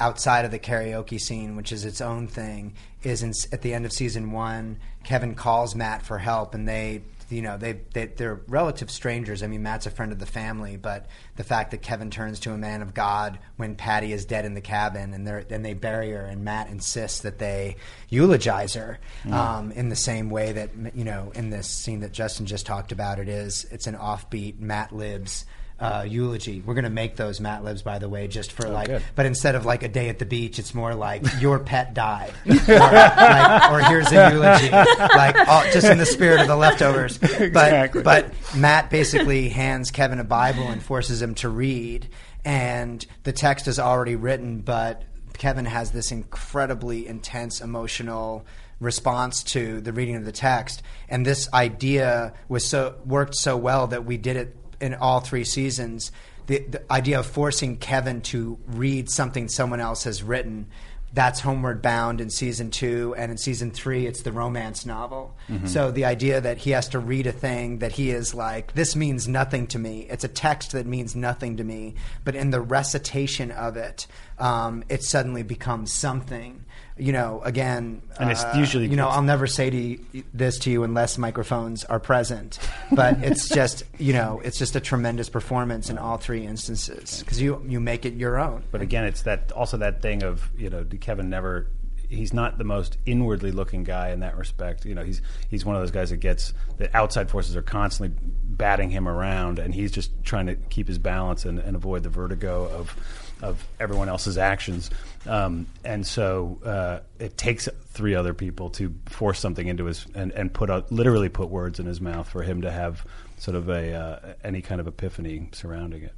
outside of the karaoke scene, which is its own thing, is in, at the end of season one. Kevin calls Matt for help, and they you know they, they they're relative strangers. I mean, Matt's a friend of the family, but the fact that Kevin turns to a man of God when Patti is dead in the cabin, and they and they bury her, and Matt insists that they eulogize her Mm. um, in the same way that you know in this scene that Justin just talked about. It is it's an offbeat Matt Libs. Uh, eulogy. We're going to make those Matt Libs, by the way, just for like. Oh, good. But instead of like a day at the beach, it's more like your pet died, or, like, or here's a eulogy, like all, just in the spirit of the leftovers. But Exactly. but Matt basically hands Kevin a Bible and forces him to read, and the text is already written, but Kevin has this incredibly intense emotional response to the reading of the text, and this idea was so worked so well that we did it in all three seasons. The, the idea of forcing Kevin to read something someone else has written that's Homeward Bound in season two, and in season three, it's the romance novel. So the idea that he has to read a thing that he is like, this means nothing to me. It's a text that means nothing to me, but in the recitation of it, um, it suddenly becomes something. You know, again, And it's uh, usually- you know, I'll never say to you, this to you unless microphones are present, but it's just you know, it's just a tremendous performance in all three instances because you you make it your own. But again, it's that also that thing of you know Kevin never. He's not the most inwardly looking guy in that respect. You know, he's he's one of those guys that gets the outside forces are constantly batting him around, and he's just trying to keep his balance and, and avoid the vertigo of of everyone else's actions. Um, and so uh, it takes three other people to force something into his and, and put out, literally put words in his mouth for him to have sort of a uh, any kind of epiphany surrounding it.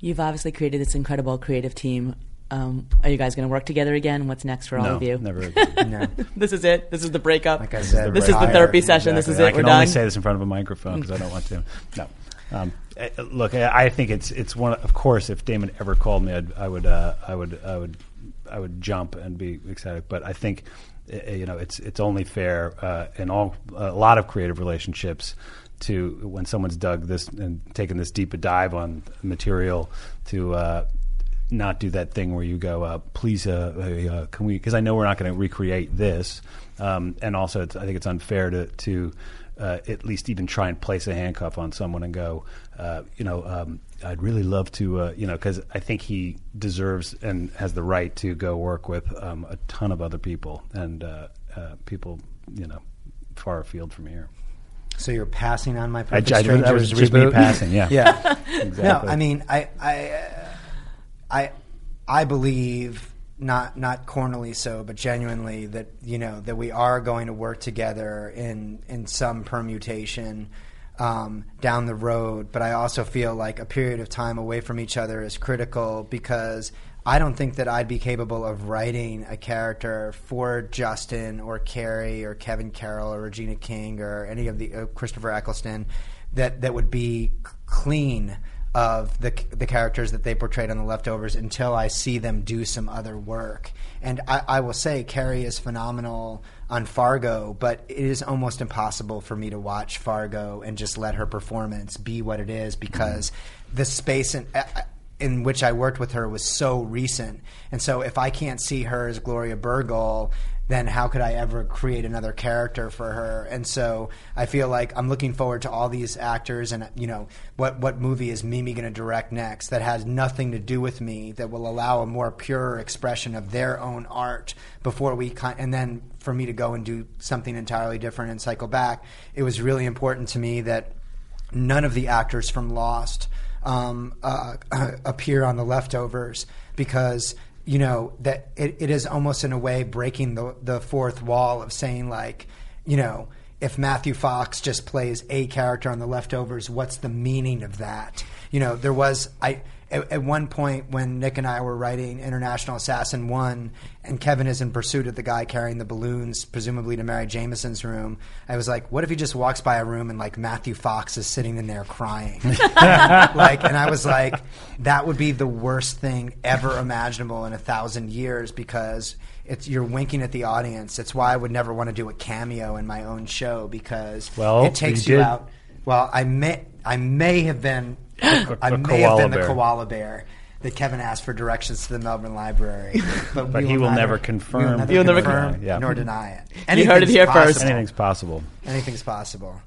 You've obviously created this incredible creative team. Um, are you guys going to work together again? What's next for all no, of you? never again. No. This is it. This is the breakup. Like I said, this is the retired. therapy session. This is it. I We're can only done. say this in front of a microphone because I don't want to. No. Um, look, I think it's it's one. Of course, if Damon ever called me, I'd, I would uh, I would I would I would jump and be excited. But I think eh, you know it's it's only fair uh, in all a lot of creative relationships to when someone's dug this and taken this deep a dive on material to. Uh, not do that thing where you go, uh, please, uh, uh, can we? Because I know we're not going to recreate this, um, and also I think it's unfair to to uh, at least even try and place a handcuff on someone and go, uh, you know, um, I'd really love to, uh, you know, because I think he deserves and has the right to go work with um, a ton of other people and uh, uh, people, you know, far afield from here. So you're passing on my I, perfect I, strangers that was just me reboot? passing, yeah, Yeah. exactly. No, I mean, I, I, I, I believe not not cornily so, but genuinely that you know that we are going to work together in in some permutation um, down the road. But I also feel like a period of time away from each other is critical because. I don't think that I'd be capable of writing a character for Justin or Carrie or Kevin Carroll or Regina King or any of the uh, Christopher Eccleston that that would be clean of the the characters that they portrayed on the leftovers until I see them do some other work. And I, I will say Carrie is phenomenal on Fargo, but it is almost impossible for me to watch Fargo and just let her performance be what it is because the space and. Uh, in which I worked with her was so recent. And so if I can't see her as Gloria Burgle, then how could I ever create another character for her? And so I feel like I'm looking forward to all these actors and you know what what movie is Mimi going to direct next that has nothing to do with me that will allow a more pure expression of their own art before we kind and then for me to go and do something entirely different and cycle back. It was really important to me that none of the actors from Lost um, uh, appear on the leftovers because you know that it, it is almost in a way breaking the the fourth wall of saying like you know if Matthew Fox just plays a character on the leftovers, what's the meaning of that? You know, there was I at, at one point when Nick and I were writing International Assassin One, and Kevin is in pursuit of the guy carrying the balloons, presumably to Mary Jamison's room. I was like, what if he just walks by a room and like Matthew Fox is sitting in there crying? like, and I was like, that would be the worst thing ever imaginable in a thousand years because it's you're winking at the audience. It's why I would never want to do a cameo in my own show because Well, it takes you you out. Well, I may I may have been I a may have koala been the koala bear that Kevin asked for directions to the Melbourne Library, but, But we he will neither- never we confirm. neither You'll never confirm confirm. Yeah. nor deny it. You heard it Anything's here first. Anything's possible. Anything's possible.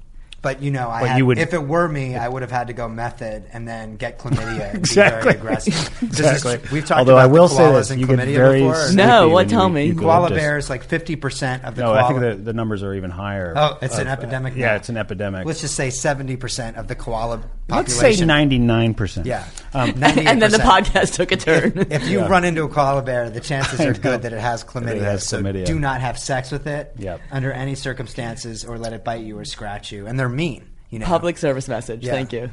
But you know, I But had, you would- if it were me, I would have had to go method and then get chlamydia and Exactly. be very aggressive. This is- Exactly. we've talked Although about I will say koalas this, and you get chlamydia very before. No, what? Tell you- me. you Koala just- bears, like fifty percent of the No, koala. I think the, the numbers are even higher. Oh, it's an of- epidemic Yeah, now. it's an epidemic. Let's just say seventy percent of the koala Let's population. say ninety nine percent. Yeah, Um, and then the podcast took a turn. If you Yeah. run into a koala bear, the chances are good that it has chlamydia. It has so chlamydia. do not have sex with it Yep. under any circumstances, or let it bite you or scratch you. And they're mean. You know, Public service message. Yeah. Thank you.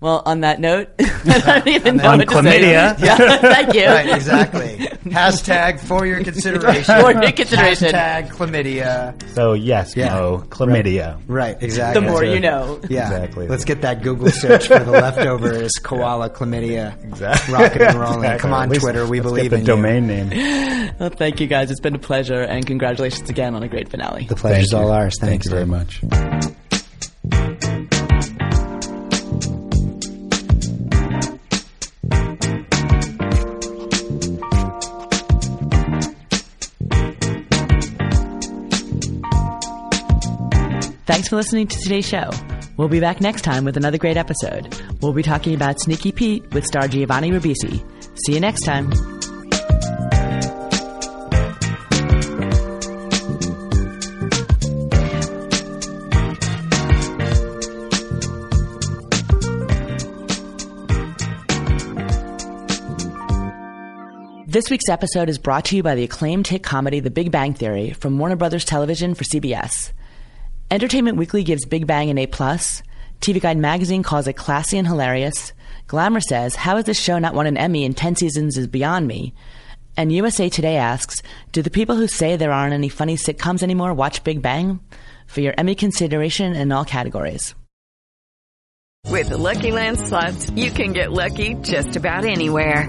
Well, on that note, I don't even know On what to say. chlamydia. Yeah, thank you. Right, exactly. Hashtag for your consideration. For your consideration. Hashtag chlamydia. so yes, Yeah. Mo, chlamydia. Right, exactly. The more That's you know. Yeah, Exactly. Let's get that Google search for the leftovers koala chlamydia. Exactly. Rocking and rolling. Exactly. Come on, least Twitter. We let's believe get the in domain name. Well, thank you guys. It's been a pleasure, and congratulations again on a great finale. The pleasure's Thank you. all ours. Thank Thanks you very much. For listening to today's show. We'll be back next time with another great episode. We'll be talking about Sneaky Pete with star Giovanni Ribisi. See you next time. This week's episode is brought to you by the acclaimed hit comedy The Big Bang Theory from Warner Brothers Television for CBS. Entertainment Weekly gives Big Bang an A+. plus. TV Guide magazine calls it classy and hilarious. Glamour says, How has this show not won an Emmy in 10 seasons is beyond me. And USA Today asks, Do the people who say there aren't any funny sitcoms anymore watch Big Bang? For your Emmy consideration in all categories. With the Lucky Land slots, you can get lucky just about anywhere.